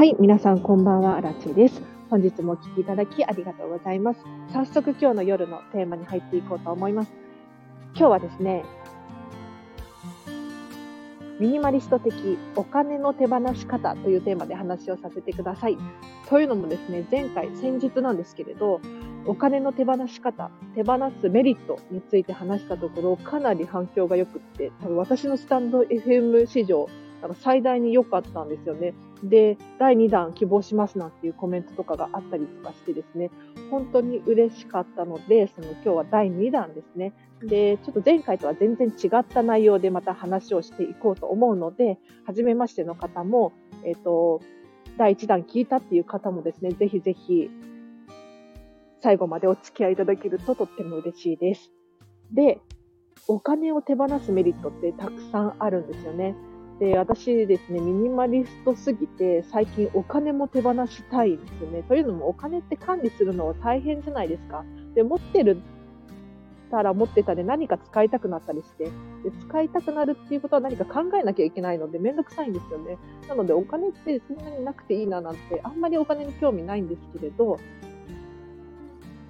はい、皆さんこんばんは、アラチです。本日もお聞きいただきありがとうございます。早速今日の夜のテーマに入っていこうと思います。今日はですね、ミニマリスト的お金の手放し方というテーマで話をさせてください。というのもですね、前回、先日なんですけれど、お金の手放し方、手放すメリットについて話したところ、かなり反響が良くって、多分私のスタンド FM 史上、最大に良かったんですよね。で、第2弾希望しますなんていうコメントとかがあったりとかしてですね、本当に嬉しかったので、その今日は第2弾ですね。で、ちょっと前回とは全然違った内容でまた話をしていこうと思うので、初めましての方も、えっ、と、第1弾聞いたっていう方もですね、ぜひぜひ最後までお付き合いいただけるととっても嬉しいです。で、お金を手放すメリットってたくさんあるんですよね。で、私ですね、ミニマリストすぎて、最近お金も手放したいんですよね。というのもお金って管理するのは大変じゃないですか。で、持ってるたら持ってたで何か使いたくなったりしてで、使いたくなるっていうことは何か考えなきゃいけないので、めんどくさいんですよね。なので、お金ってそんなになくていいななんて、あんまりお金に興味ないんですけれど、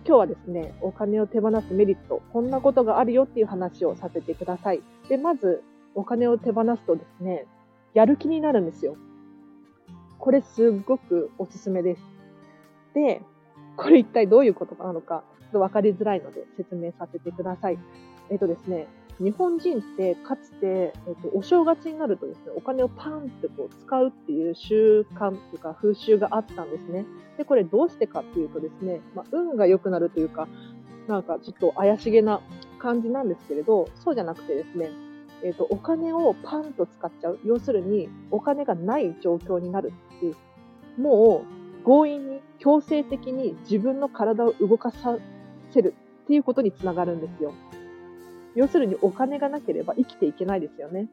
今日はですね、お金を手放すメリット、こんなことがあるよっていう話をさせてください。で、まず、お金を手放すとですね、やる気になるんですよ。これすっごくおすすめです。で、これ一体どういうことなのか、ちょっとわかりづらいので説明させてください。えっとですね、日本人ってかつて、えっと、お正月になるとですね、お金をパンってこう使うっていう習慣というか風習があったんですね。で、これどうしてかっていうとですね、まあ、運が良くなるというか、なんかちょっと怪しげな感じなんですけれど、そうじゃなくてですね、えっ、と、お金をパンと使っちゃう。要するに、お金がない状況になるっていう。もう、強引に、強制的に自分の体を動かさせるっていうことにつながるんですよ。要するに、お金がなければ生きていけないですよね。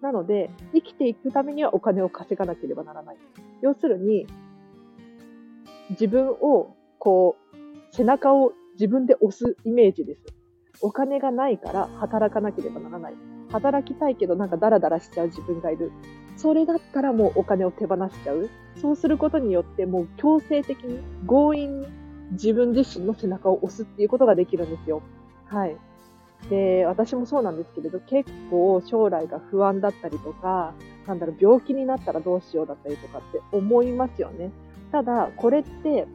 なので、生きていくためにはお金を稼がなければならない。要するに、自分を、こう、背中を自分で押すイメージです。お金がないから働かなければならない。働きたいけどなんかダラダラしちゃう自分がいる。それだったらもうお金を手放しちゃう。そうすることによってもう強制的に強引に自分自身の背中を押すっていうことができるんですよ。はい。で、私もそうなんですけれど、結構将来が不安だったりとか、なんだろう、病気になったらどうしようだったりとかって思いますよね。ただ、これって、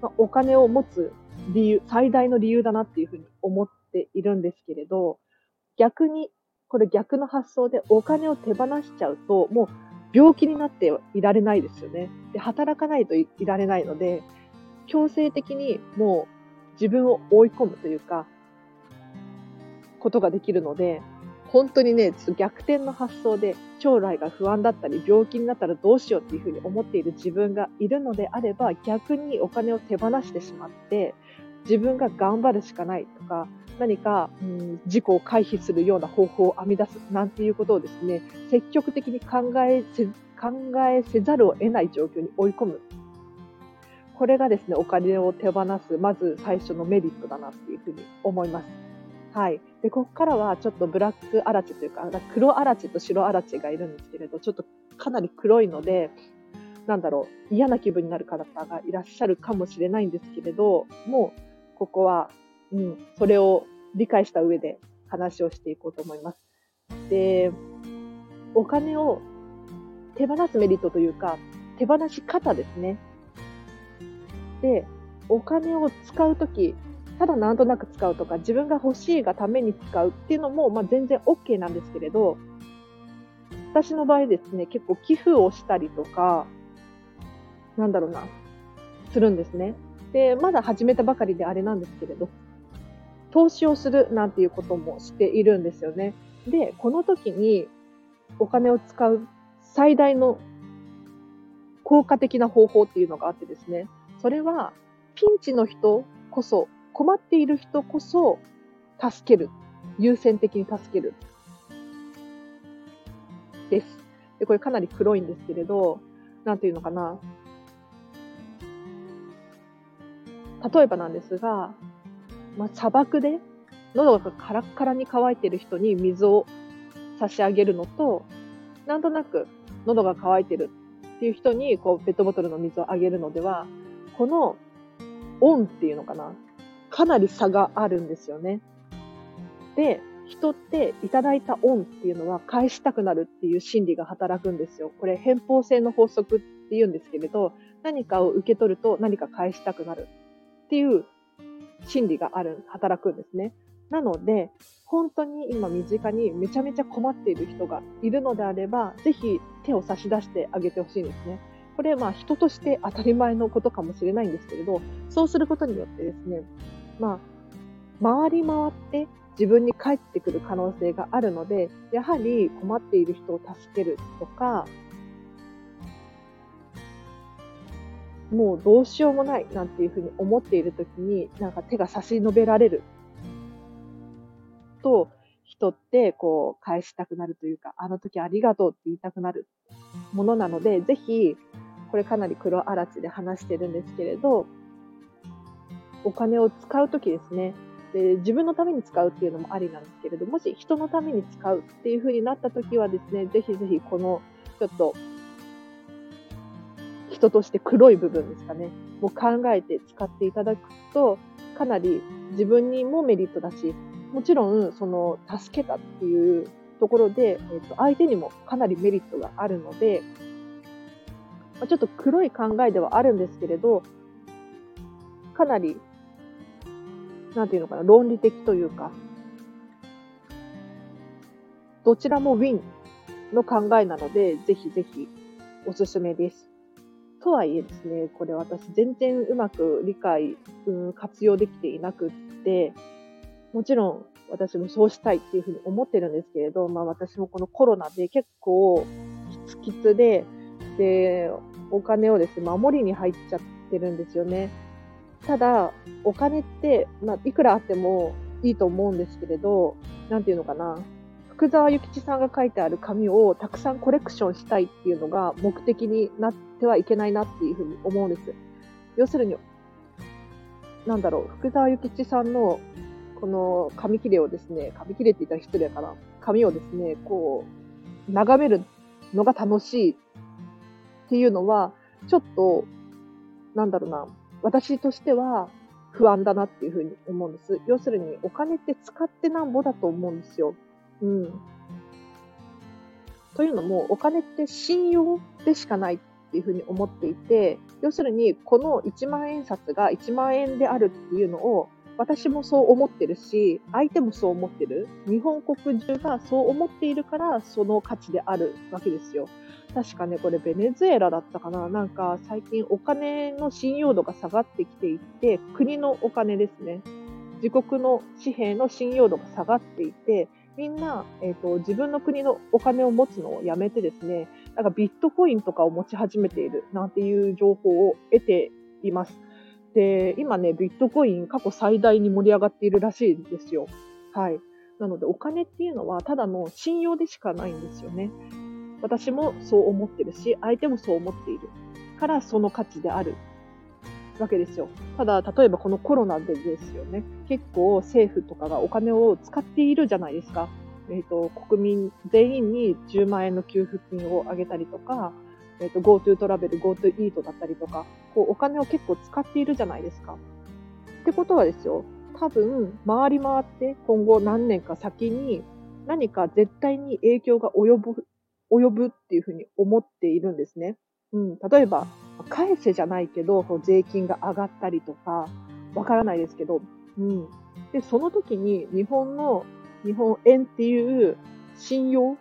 まあ、お金を持つ理由、最大の理由だなっていうふうに思っているんですけれど、逆に、これ逆の発想でお金を手放しちゃうと、もう病気になっていられないですよね。で、働かないといられないので、強制的にもう自分を追い込むというか、ことができるので、本当にね、逆転の発想で将来が不安だったり病気になったらどうしようっていうふうに思っている自分がいるのであれば逆にお金を手放してしまって自分が頑張るしかないとか何か、うん、事故を回避するような方法を編み出すなんていうことをですね積極的に考えせ考えせざるを得ない状況に追い込むこれがですねお金を手放すまず最初のメリットだなっていうふうに思います。はい。で、ここからはちょっとブラックアラチというか、黒アラチと白アラチがいるんですけれど、ちょっとかなり黒いので、なんだろう、嫌な気分になる方がいらっしゃるかもしれないんですけれど、もう、ここは、うん、それを理解した上で話をしていこうと思います。で、お金を手放すメリットというか、手放し方ですね。で、お金を使うとき、ただなんとなく使うとか、自分が欲しいがために使うっていうのも、まあ、全然 OK なんですけれど、私の場合ですね、結構寄付をしたりとか、なんだろうな、するんですね。で、まだ始めたばかりであれなんですけれど、投資をするなんていうこともしているんですよね。で、この時にお金を使う最大の効果的な方法っていうのがあってですね、それはピンチの人こそ困っている人こそ助ける。優先的に助ける。です。で、これかなり黒いんですけれど、なんていうのかな。例えばなんですが、まあ、砂漠で喉がカラッカラに乾いてる人に水を差し上げるのと、なんとなく喉が乾いてるっていう人に、こう、ペットボトルの水をあげるのでは、この、オンっていうのかな。かなり差があるんですよね。で、人っていただいた恩っていうのは返したくなるっていう心理が働くんですよ。これ偏方性の法則って言うんですけれど、何かを受け取ると何か返したくなるっていう心理がある、働くんですね。なので、本当に今身近にめちゃめちゃ困っている人がいるのであれば、ぜひ手を差し出してあげてほしいんですね。これまあ人として当たり前のことかもしれないんですけれど、そうすることによってですね、まあ、回り回って自分に返ってくる可能性があるので、やはり困っている人を助けるとか、もうどうしようもないなんていうふうに思っているときに、なんか手が差し伸べられる。と、人ってこう返したくなるというか、あの時ありがとうって言いたくなる。ものなので、ぜひ、これかなり黒あらちで話してるんですけれど、お金を使うときですね、で、自分のために使うっていうのもありなんですけれど、もし人のために使うっていう風になった時はですね、ぜひぜひこの、ちょっと、人として黒い部分ですかね、もう考えて使っていただくと、かなり自分にもメリットだし、もちろん、その、助けたっていうところで、えっ、と、相手にもかなりメリットがあるので、まちょっと黒い考えではあるんですけれど、かなりなんていうのかな、論理的というか、どちらもウィンの考えなので、ぜひぜひおすすめです。とはいえですね、これ私全然うまく理解、うん、活用できていなくって、もちろん私もそうしたいっていうふうに思ってるんですけれど、まあ私もこのコロナで結構きつきつで、で、お金をですね、守りに入っちゃってるんですよね。ただ、お金って、まあ、いくらあってもいいと思うんですけれど、なんていうのかな。福沢諭吉さんが書いてある紙をたくさんコレクションしたいっていうのが目的になってはいけないなっていうふうに思うんです。要するに、なんだろう、福沢諭吉さんのこの紙切れをですね、紙切れって言ったら失礼かな。紙をですね、こう、眺めるのが楽しいっていうのは、ちょっと、なんだろうな、私としては不安だなっていうふうに思うんです。要するにお金って使ってなんぼだと思うんですよ。うん。というのもお金って信用でしかないっていうふうに思っていて、要するにこの1万円札が1万円であるっていうのを私もそう思ってるし、相手もそう思ってる。日本国中がそう思っているから、その価値であるわけですよ。確かね、これベネズエラだったかななんか最近お金の信用度が下がってきていて、国のお金ですね。自国の紙幣の信用度が下がっていて、みんな、えっ、ー、と、自分の国のお金を持つのをやめてですね、なんかビットコインとかを持ち始めているなんていう情報を得ています。で、今ね、ビットコイン過去最大に盛り上がっているらしいんですよ。はい。なので、お金っていうのはただの信用でしかないんですよね。私もそう思ってるし、相手もそう思っているからその価値であるわけですよ。ただ、例えばこのコロナでですよね、結構政府とかがお金を使っているじゃないですか。えっ、ー、と、国民全員に10万円の給付金をあげたりとか、えっ、ー、と、GoTo トラベル、GoTo イートだったりとか、こう、お金を結構使っているじゃないですか。ってことはですよ、多分、回り回って今後何年か先に何か絶対に影響が及ぶ及ぶっていうふうに思っているんですね。うん、例えば、返せじゃないけど、税金が上がったりとか、わからないですけど、うん。で、その時に日本の、日本円っていう信用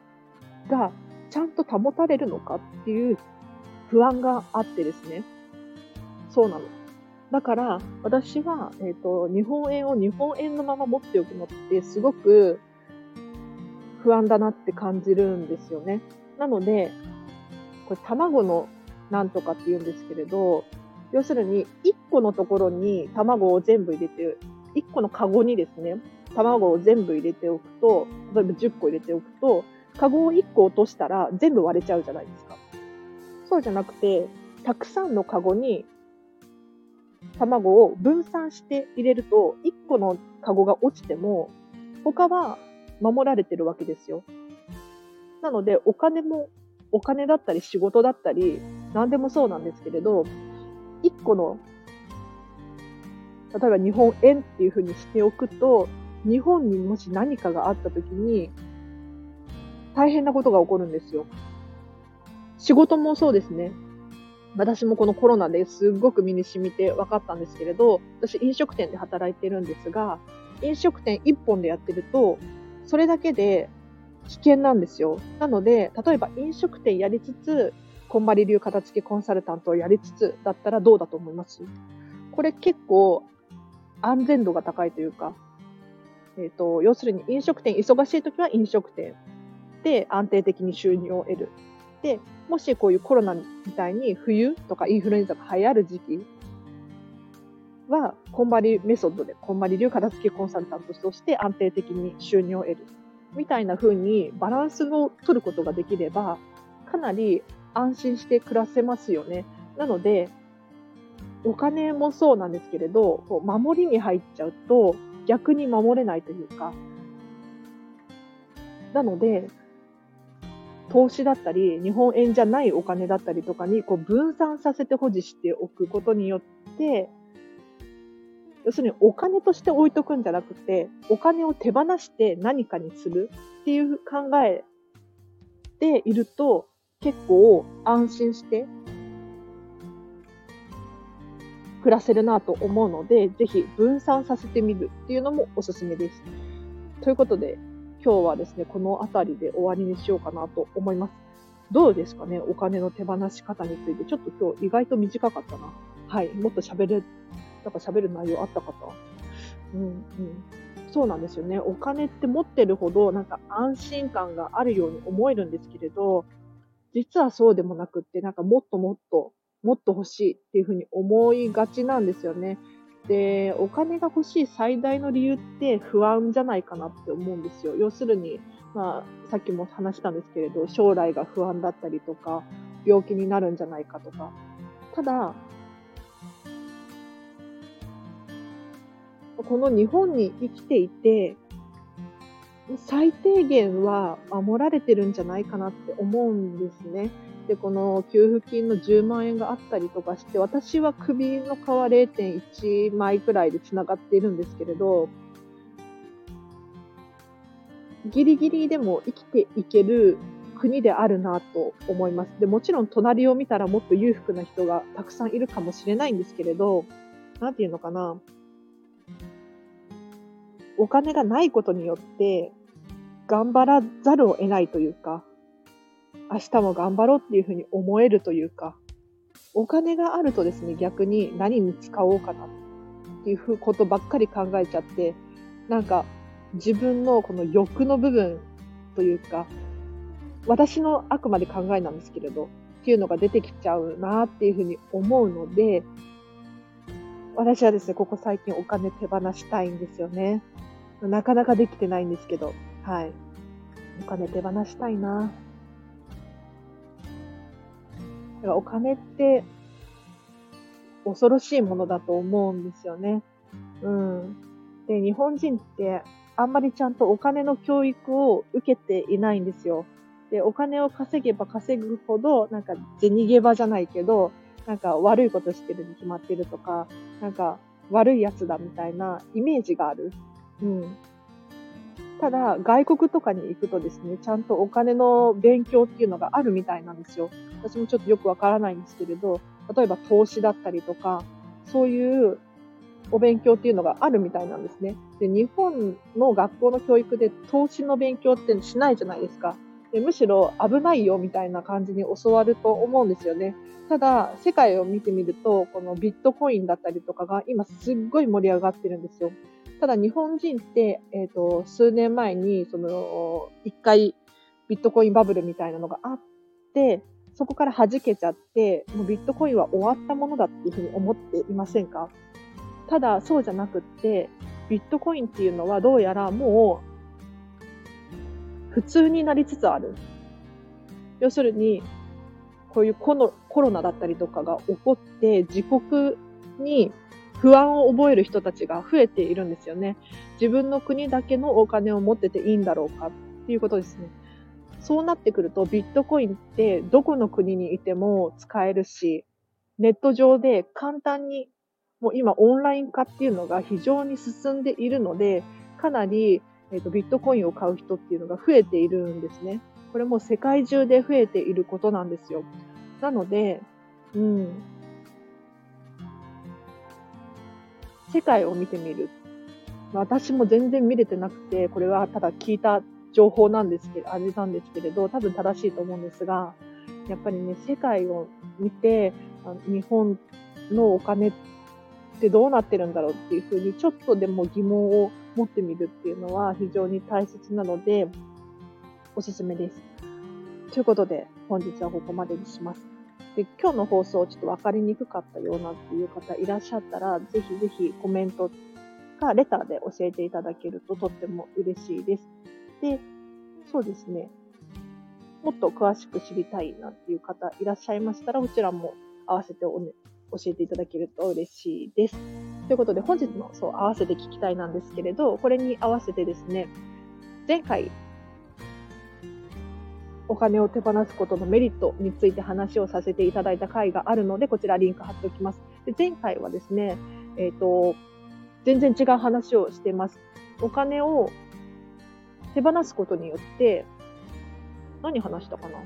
がちゃんと保たれるのかっていう不安があってですね。そうなの。だから、私は、えっ、ー、と、日本円を日本円のまま持っておくのってすごく不安だなって感じるんですよね。なので、これ卵のなんとかって言うんですけれど、要するに1個のところに卵を全部入れて、1個のカゴにですね、卵を全部入れておくと、例えば10個入れておくと、カゴを1個落としたら全部割れちゃうじゃないですか。そうじゃなくて、たくさんのカゴに卵を分散して入れると、1個のカゴが落ちても、他は守られてるわけですよ。なので、お金もお金だったり仕事だったり、何でもそうなんですけれど、一個の、例えば日本円っていうふうにしておくと、日本にもし何かがあった時に、大変なことが起こるんですよ。仕事もそうですね。私もこのコロナですごく身に染みて分かったんですけれど、私飲食店で働いてるんですが、飲食店一本でやってると、それだけで危険なんですよ。なので、例えば飲食店やりつつ、こんまり流片付けコンサルタントをやりつつだったらどうだと思います？これ結構安全度が高いというか、えっ、ー、と、要するに飲食店忙しい時は飲食店で安定的に収入を得る。で、もしこういうコロナみたいに冬とかインフルエンザが流行る時期は、こんまりメソッドで、こんまり流片付けコンサルタントとして安定的に収入を得る。みたいな風にバランスを取ることができれば、かなり安心して暮らせますよね。なので、お金もそうなんですけれど、こう守りに入っちゃうと逆に守れないというか、なので、投資だったり、日本円じゃないお金だったりとかにこう分散させて保持しておくことによって、要するにお金として置いとくんじゃなくて、お金を手放して何かにするっていう考えでいると、結構安心して暮らせるなと思うので、ぜひ分散させてみるっていうのもおすすめです。ということで、今日はですね、この辺りで終わりにしようかなと思います。どうですかねお金の手放し方について。ちょっと今日意外と短かったな。はい。もっと喋るなんか喋る内容あった方うんうん。そうなんですよね。お金って持ってるほど、なんか安心感があるように思えるんですけれど、実はそうでもなくって、なんかもっともっと、もっと欲しいっていうふうに思いがちなんですよね。で、お金が欲しい最大の理由って不安じゃないかなって思うんですよ。要するに、まあ、さっきも話したんですけれど、将来が不安だったりとか、病気になるんじゃないかとか。ただ、この日本に生きていて、最低限は守られてるんじゃないかなって思うんですね。で、この給付金の10万円があったりとかして、私は首の皮0.1枚くらいで繋がっているんですけれど、ギリギリでも生きていける国であるなと思います。で、もちろん隣を見たらもっと裕福な人がたくさんいるかもしれないんですけれど、なんていうのかな。お金がないことによって頑張らざるを得ないというか、明日も頑張ろうっていうふうに思えるというか、お金があるとですね、逆に何に使おうかなっていうことばっかり考えちゃって、なんか自分のこの欲の部分というか、私のあくまで考えなんですけれど、っていうのが出てきちゃうなっていうふうに思うので、私はですね、ここ最近お金手放したいんですよね。なかなかできてないんですけど、はい。お金手放したいな。だからお金って恐ろしいものだと思うんですよね。うん。で、日本人ってあんまりちゃんとお金の教育を受けていないんですよ。で、お金を稼げば稼ぐほど、なんか銭ゲバじゃないけど、なんか悪いことしてるに決まってるとか、なんか悪いやつだみたいなイメージがある。うん。ただ、外国とかに行くとですね、ちゃんとお金の勉強っていうのがあるみたいなんですよ。私もちょっとよくわからないんですけれど、例えば投資だったりとか、そういうお勉強っていうのがあるみたいなんですね。で、日本の学校の教育で投資の勉強ってしないじゃないですか。でむしろ危ないよみたいな感じに教わると思うんですよね。ただ、世界を見てみると、このビットコインだったりとかが今すっごい盛り上がってるんですよ。ただ日本人って、えっ、ー、と、数年前に、その、一回ビットコインバブルみたいなのがあって、そこから弾けちゃって、もうビットコインは終わったものだっていうふうに思っていませんか？ただ、そうじゃなくって、ビットコインっていうのはどうやらもう、普通になりつつある。要するに、こういうコロナだったりとかが起こって、自国に不安を覚える人たちが増えているんですよね。自分の国だけのお金を持ってていいんだろうかっていうことですね。そうなってくるとビットコインってどこの国にいても使えるし、ネット上で簡単に、もう今オンライン化っていうのが非常に進んでいるので、かなり、えーと、ビットコインを買う人っていうのが増えているんですね。これも世界中で増えていることなんですよ。なので、うん。世界を見てみる。私も全然見れてなくて、これはただ聞いた情報なんですけど、あれなんですけれど、多分正しいと思うんですが、やっぱりね、世界を見て、日本のお金ってどうなってるんだろうっていうふうに、ちょっとでも疑問を持ってみるっていうのは非常に大切なので、おすすめです。ということで、本日はここまでにします。で今日の放送ちょっと分かりにくかったようなっていう方いらっしゃったら、ぜひぜひコメントかレターで教えていただけるととっても嬉しいです。で、そうですね。もっと詳しく知りたいなっていう方いらっしゃいましたら、こちらも合わせてお、ね、教えていただけると嬉しいです。ということで、本日のそう合わせて聞きたいなんですけれど、これに合わせてですね、前回、お金を手放すことのメリットについて話をさせていただいた回があるので、こちらリンク貼っておきます。で前回はですね、えっ、ー、と、全然違う話をしてます。お金を手放すことによって、何話したかな？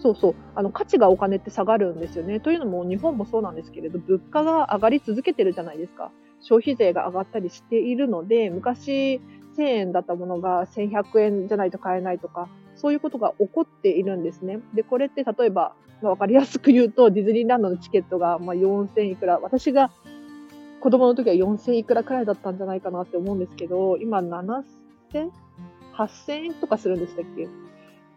そうそう。あの、価値がお金って下がるんですよね。というのも、日本もそうなんですけれど、物価が上がり続けてるじゃないですか。消費税が上がったりしているので、昔1000円だったものが1100円じゃないと買えないとか、そういうことが起こっているんですね。で、これって例えば、まあ、わかりやすく言うと、ディズニーランドのチケットがまあ4000いくら、私が子供の時は4000いくらくらいだったんじゃないかなって思うんですけど、今7000 8000円とかするんでしたっけ？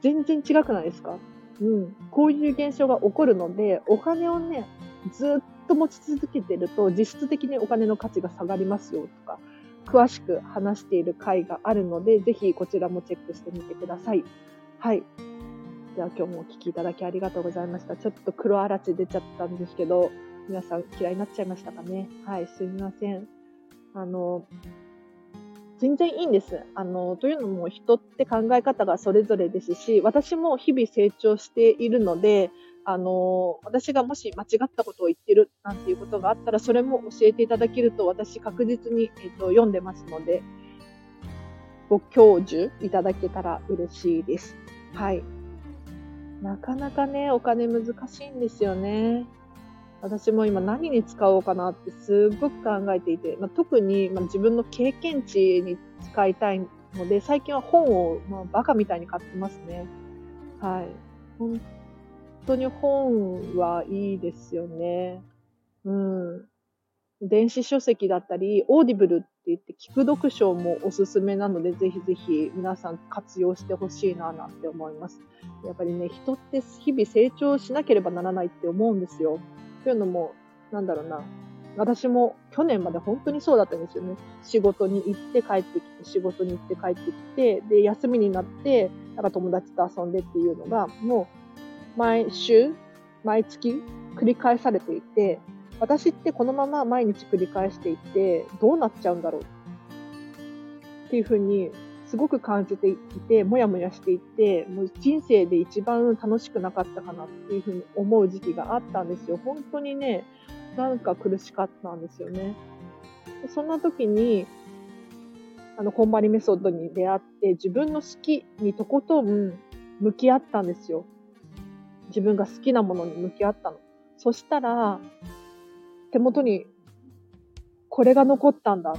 全然違くないですか？うん。こういう現象が起こるので、お金をね、ずっと持ち続けてると、実質的にお金の価値が下がりますよとか、詳しく話している回があるので、ぜひこちらもチェックしてみてください。はい。では今日もお聴きいただきありがとうございました。ちょっと黒あらち出ちゃったんですけど、皆さん嫌いになっちゃいましたかね。はい、すみません。あの、全然いいんです。あの、というのも人って考え方がそれぞれですし、私も日々成長しているので、あの、私がもし間違ったことを言ってるなんていうことがあったら、それも教えていただけると私確実に、えーと、読んでますので、ご教授いただけたら嬉しいです。はい。なかなかね、お金難しいんですよね。私も今何に使おうかなってすごく考えていて、まあ、特に、ま自分の経験値に使いたいので、最近は本を、まあ、バカみたいに買ってますね。はい。本当に本はいいですよね。うん。電子書籍だったり、オーディブルって言って聞く読書もおすすめなので、ぜひぜひ皆さん活用してほしいななんて思います。やっぱりね、人って日々成長しなければならないって思うんですよ。というのも、なんだろうな。私も去年まで本当にそうだったんですよね。仕事に行って帰ってきて、仕事に行って帰ってきて、で、休みになって、なんか友達と遊んでっていうのが、もう、毎週、毎月繰り返されていて、私ってこのまま毎日繰り返していって、どうなっちゃうんだろう？っていうふうにすごく感じていて、もやもやしていて、もう人生で一番楽しくなかったかなっていうふうに思う時期があったんですよ。本当にね、なんか苦しかったんですよね。そんな時に、あの、こんばりメソッドに出会って、自分の好きにとことん向き合ったんですよ。自分が好きなものに向き合ったの。そしたら、手元にこれが残ったんだ。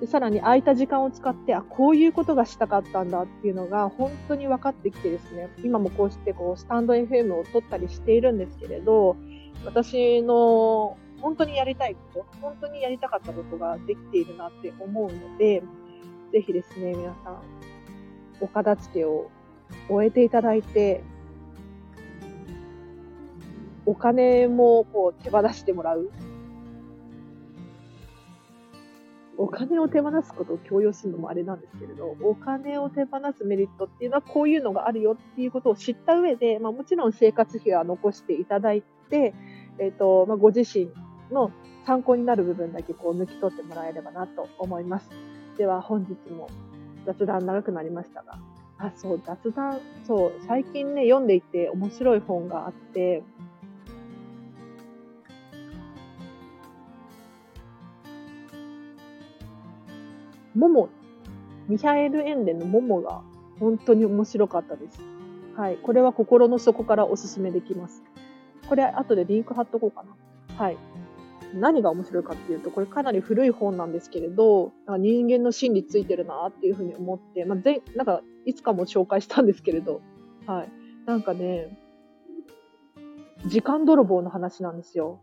で、さらに空いた時間を使って、あ、こういうことがしたかったんだっていうのが本当に分かってきてですね、今もこうしてこうスタンド FM を撮ったりしているんですけれど、私の本当にやりたいこと、本当にやりたかったことができているなって思うので、ぜひですね、皆さん、お片付けを終えていただいて、お金もこう手放してもらう。お金を手放すことを強要するのもあれなんですけれど、お金を手放すメリットっていうのはこういうのがあるよっていうことを知った上で、まあ、もちろん生活費は残していただいて、えっ、ー、と、まあ、ご自身の参考になる部分だけこう抜き取ってもらえればなと思います。では本日も雑談長くなりましたが、あ、そう、雑談、そう、最近ね、読んでいて面白い本があって、モモ、ミハエル・エンデのモモが本当に面白かったです。はい。これは心の底からおすすめできます。これ、後でリンク貼っとこうかな。はい。何が面白いかっていうと、これかなり古い本なんですけれど、人間の心理ついてるなっていうふうに思って、まあ、ぜなんか、いつかも紹介したんですけれど、はい。なんかね、時間泥棒の話なんですよ。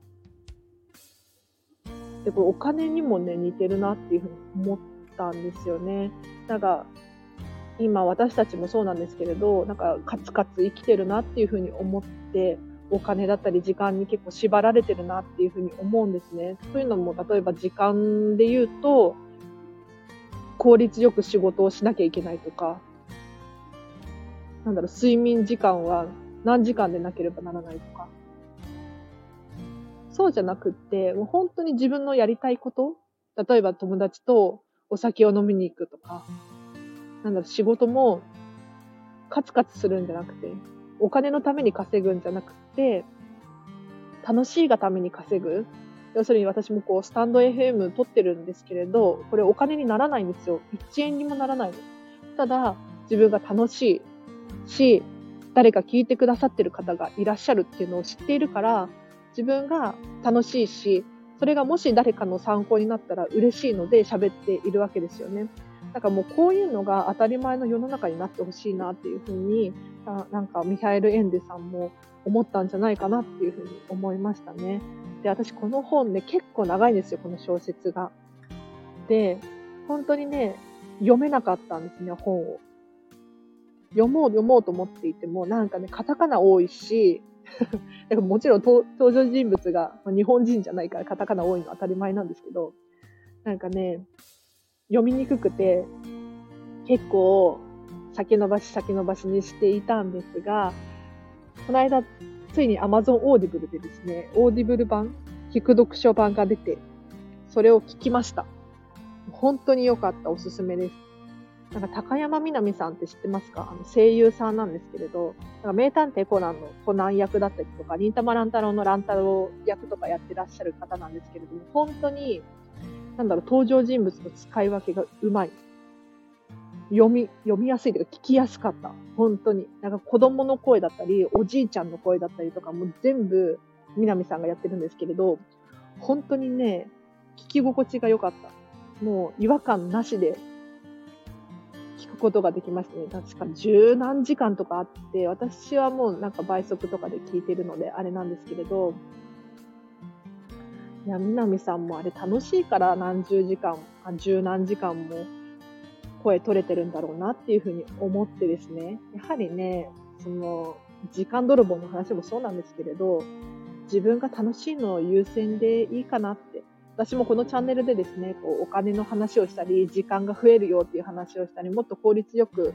で、これお金にもね、似てるなっていうふうに思ったんですよね。なんか、今私たちもそうなんですけれど、なんかカツカツ生きてるなっていうふうに思って、お金だったり時間に結構縛られてるなっていうふうに思うんですね。そういうのも例えば時間で言うと、効率よく仕事をしなきゃいけないとか、なんだろう、睡眠時間は何時間でなければならないとか。そうじゃなくって、もう本当に自分のやりたいこと例えば友達とお酒を飲みに行くとか、なんだろ、仕事もカツカツするんじゃなくて、お金のために稼ぐんじゃなくて、楽しいがために稼ぐ。要するに私もこう、スタンド FM 撮ってるんですけれど、これお金にならないんですよ。1円にもならないの。ただ、自分が楽しいし、誰か聞いてくださってる方がいらっしゃるっていうのを知っているから、自分が楽しいし、それがもし誰かの参考になったら嬉しいので喋っているわけですよね。なんかもうこういうのが当たり前の世の中になってほしいなっていうふうに、なんかミハエル・エンデさんも思ったんじゃないかなっていうふうに思いましたね。で、私この本ね、結構長いんですよ、この小説が。で、本当にね、読めなかったんですね、本を。読もう読もうと思っていても、なんかね、カタカナ多いし、もちろん登場人物が日本人じゃないからカタカナ多いのは当たり前なんですけど、なんかね、読みにくくて、結構先延ばし先延ばしにしていたんですが、この間、ついに Amazon Audible でですね、オーディブル版、聞く読書版が出て、それを聞きました。本当に良かった、おすすめです。なんか高山みなみさんって知ってますか？あの声優さんなんですけれど、なんか名探偵コナンのコナン役だったりとか、忍たま乱太郎の乱太郎役とかやってらっしゃる方なんですけれども、本当になんだろう、登場人物の使い分けがうまい。読み、読みやすいというか聞きやすかった。本当に。なんか子供の声だったり、おじいちゃんの声だったりとかも全部、南さんがやってるんですけれど、本当にね、聞き心地が良かった。もう違和感なしでことができましたね。確か十何時間とかあって、私はもうなんか倍速とかで聞いてるのであれなんですけれど、いや、南さんもあれ楽しいから何十時間、十何時間も声取れてるんだろうなっていうふうに思ってですね、やはりね、その、時間泥棒の話もそうなんですけれど、自分が楽しいのを優先でいいかなって。私もこのチャンネルでですね、こうお金の話をしたり、時間が増えるよっていう話をしたり、もっと効率よく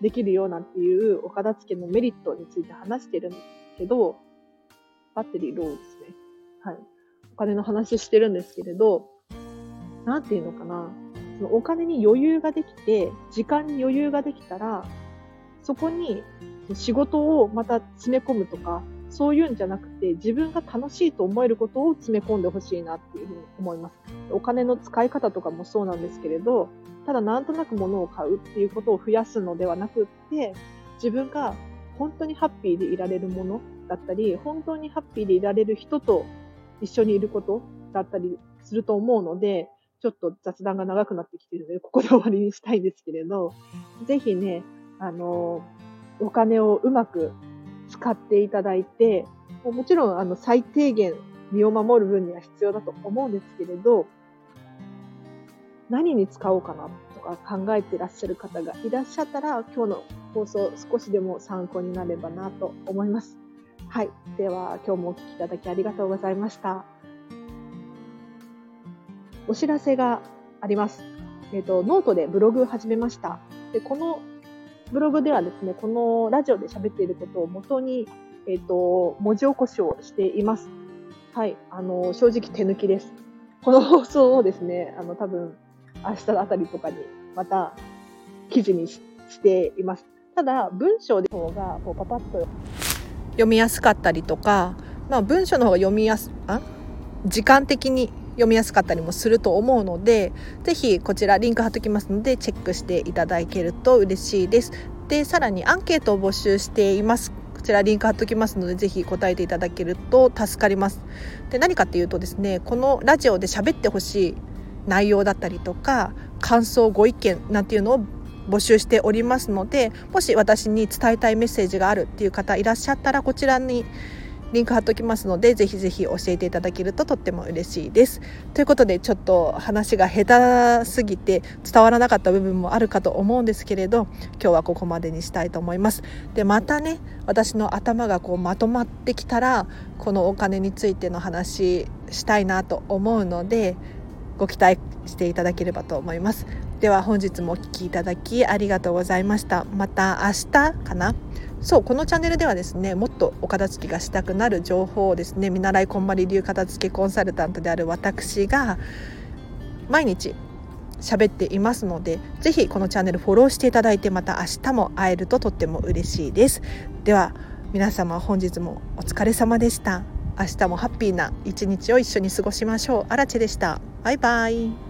できるようなんていうお片付けのメリットについて話してるんですけど、バッテリーローですね。はい。お金の話してるんですけれど、なんていうのかな。そのお金に余裕ができて、時間に余裕ができたら、そこに仕事をまた詰め込むとか、そういうんじゃなくて、自分が楽しいと思えることを詰め込んでほしいなっていうふうに思います。お金の使い方とかもそうなんですけれど、ただなんとなく物を買うっていうことを増やすのではなくって、自分が本当にハッピーでいられるものだったり、本当にハッピーでいられる人と一緒にいることだったりすると思うので、ちょっと雑談が長くなってきてるので、ここで終わりにしたいんですけれど、ぜひね、あの、お金をうまく使っていただいて、もちろん、あの、最低限身を守る分には必要だと思うんですけれど、何に使おうかなとか考えていらっしゃる方がいらっしゃったら、今日の放送少しでも参考になればなと思います。はい。では、今日もお聞きいただきありがとうございました。お知らせがあります。えっ、ー、と、ノートでブログを始めました。で、このブログではですね、このラジオで喋っていることを元に、えっ、ー、と、文字起こしをしています。はい。あの、正直手抜きです。この放送をですね、あの、多分、明日あたりとかにまた記事にしています。ただ、文章の方がこうパパッと読みやすかったりとか、まあ、文章の方が読みやすあ？時間的に読みやすかったりもすると思うので是非こちらリンク貼っときますのでチェックしていただけると嬉しいです。でさらにアンケートを募集しています。こちらリンク貼っときますのでぜひ答えていただけると助かります。で何かっていうとですねこのラジオで喋ってほしい内容だったりとか感想ご意見なんていうのを募集しておりますのでもし私に伝えたいメッセージがあるっていう方いらっしゃったらこちらにリンク貼っときますのでぜひぜひ教えていただけるととっても嬉しいです。ということでちょっと話が下手すぎて伝わらなかった部分もあるかと思うんですけれど今日はここまでにしたいと思います。でまたね私の頭がこうまとまってきたらこのお金についての話したいなと思うのでご期待していただければと思います。では本日もお聴きいただきありがとうございましたまた明日かな？そうこのチャンネルではですねもっとお片付けがしたくなる情報をですね見習いこんまり流片付けコンサルタントである私が毎日喋っていますのでぜひこのチャンネルフォローしていただいてまた明日も会えるととっても嬉しいです。では皆様本日もお疲れ様でした。明日もハッピーな一日を一緒に過ごしましょう。アラチェでした。バイバイ。